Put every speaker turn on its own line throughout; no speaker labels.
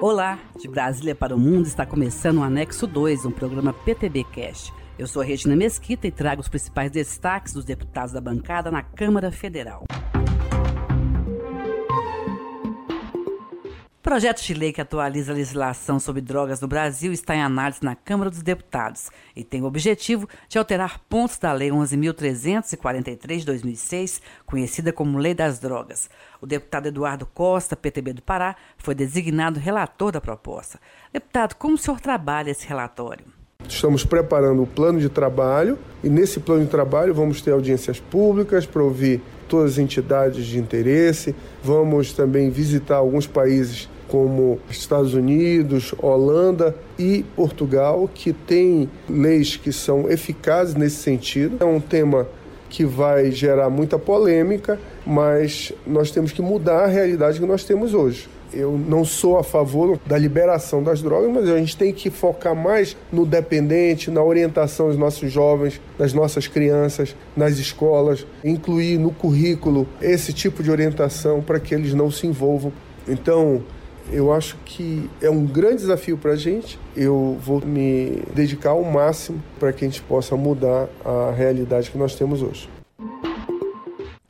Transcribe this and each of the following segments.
Olá, de Brasília para o Mundo está começando o Anexo 2, um programa PTB Cast. Eu sou Regina Mesquita e trago os principais destaques dos deputados da bancada na Câmara Federal. Projeto de lei que atualiza a legislação sobre drogas no Brasil está em análise na Câmara dos Deputados e tem o objetivo de alterar pontos da Lei 11.343 de 2006, conhecida como Lei das Drogas. O deputado Eduardo Costa, PTB do Pará, foi designado relator da proposta. Deputado, como o senhor trabalha esse relatório?
Estamos preparando o plano de trabalho e nesse plano de trabalho vamos ter audiências públicas para ouvir todas as entidades de interesse, vamos também visitar alguns países como Estados Unidos, Holanda e Portugal, que têm leis que são eficazes nesse sentido. É um tema que vai gerar muita polêmica, mas nós temos que mudar a realidade que nós temos hoje. Eu não sou a favor da liberação das drogas, mas a gente tem que focar mais no dependente, na orientação dos nossos jovens, das nossas crianças, nas escolas, incluir no currículo esse tipo de orientação para que eles não se envolvam. Então, eu acho que é um grande desafio para a gente. Eu vou me dedicar ao máximo para que a gente possa mudar a realidade que nós temos hoje.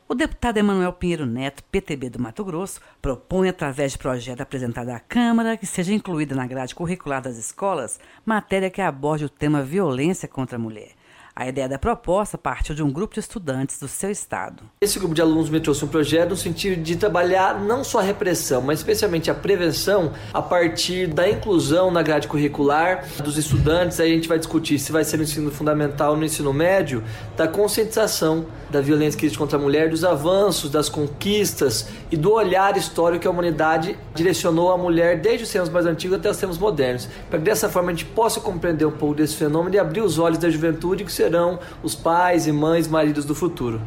O deputado Emanuel Pinheiro Neto, PTB do Mato Grosso, propõe, através de projeto apresentado à Câmara, que seja incluída na grade curricular das escolas matéria que aborde o tema violência contra a mulher. A ideia da proposta partiu de um grupo de estudantes do seu estado.
Esse grupo de alunos me trouxe um projeto no sentido de trabalhar não só a repressão, mas especialmente a prevenção a partir da inclusão na grade curricular dos estudantes. Aí a gente vai discutir se vai ser no ensino fundamental ou no ensino médio, da conscientização da violência que existe contra a mulher, dos avanços, das conquistas e do olhar histórico que a humanidade direcionou à mulher desde os tempos mais antigos até os tempos modernos, para que dessa forma a gente possa compreender um pouco desse fenômeno e abrir os olhos da juventude que serão os pais e mães, maridos do futuro.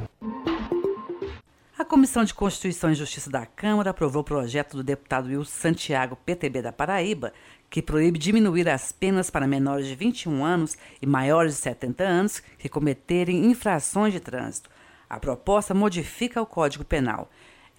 A Comissão de Constituição e Justiça da Câmara aprovou o projeto do deputado Wilson Santiago, PTB da Paraíba, que proíbe diminuir as penas para menores de 21 anos e maiores de 70 anos que cometerem infrações de trânsito. A proposta modifica o Código Penal.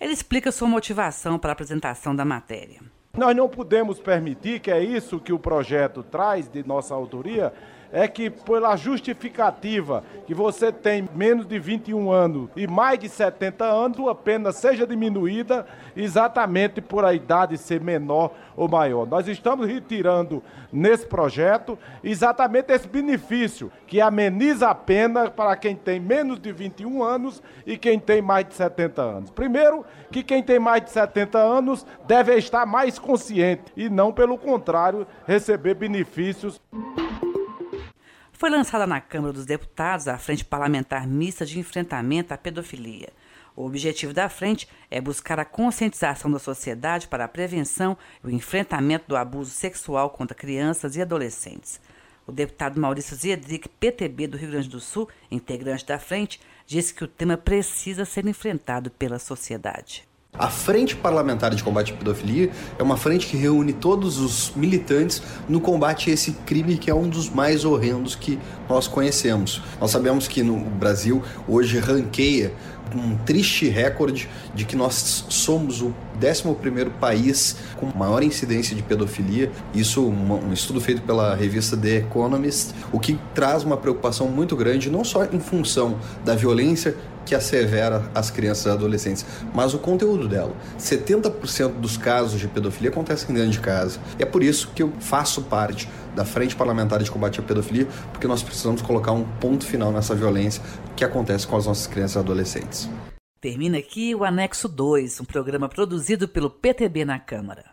Ele explica sua motivação para a apresentação da matéria.
Nós não podemos permitir, que é isso que o projeto traz de nossa autoria, é que pela justificativa que você tem menos de 21 anos e mais de 70 anos, a pena seja diminuída exatamente por a idade ser menor ou maior. Nós estamos retirando nesse projeto exatamente esse benefício que ameniza a pena para quem tem menos de 21 anos e quem tem mais de 70 anos. Primeiro, que quem tem mais de 70 anos deve estar mais consciente e não, pelo contrário, receber benefícios
foi lançada na Câmara dos Deputados a Frente Parlamentar Mista de Enfrentamento à Pedofilia. O objetivo da frente é buscar a conscientização da sociedade para a prevenção e o enfrentamento do abuso sexual contra crianças e adolescentes. O deputado Maurício Ziedrick, PTB do Rio Grande do Sul, integrante da frente, disse que o tema precisa ser enfrentado pela sociedade.
A Frente Parlamentar de Combate à Pedofilia é uma frente que reúne todos os militantes no combate a esse crime que é um dos mais horrendos que nós conhecemos. Nós sabemos que no Brasil hoje ranqueia um triste recorde de que nós somos o 11 país com maior incidência de pedofilia. Isso um estudo feito pela revista The Economist, o que traz uma preocupação muito grande não só em função da violência que assevera as crianças e adolescentes, mas o conteúdo dela. 70% dos casos de pedofilia acontecem dentro de casa. E é por isso que eu faço parte da Frente Parlamentar de Combate à Pedofilia, porque nós precisamos colocar um ponto final nessa violência que acontece com as nossas crianças e adolescentes.
Termina aqui o Anexo 2, um programa produzido pelo PTB na Câmara.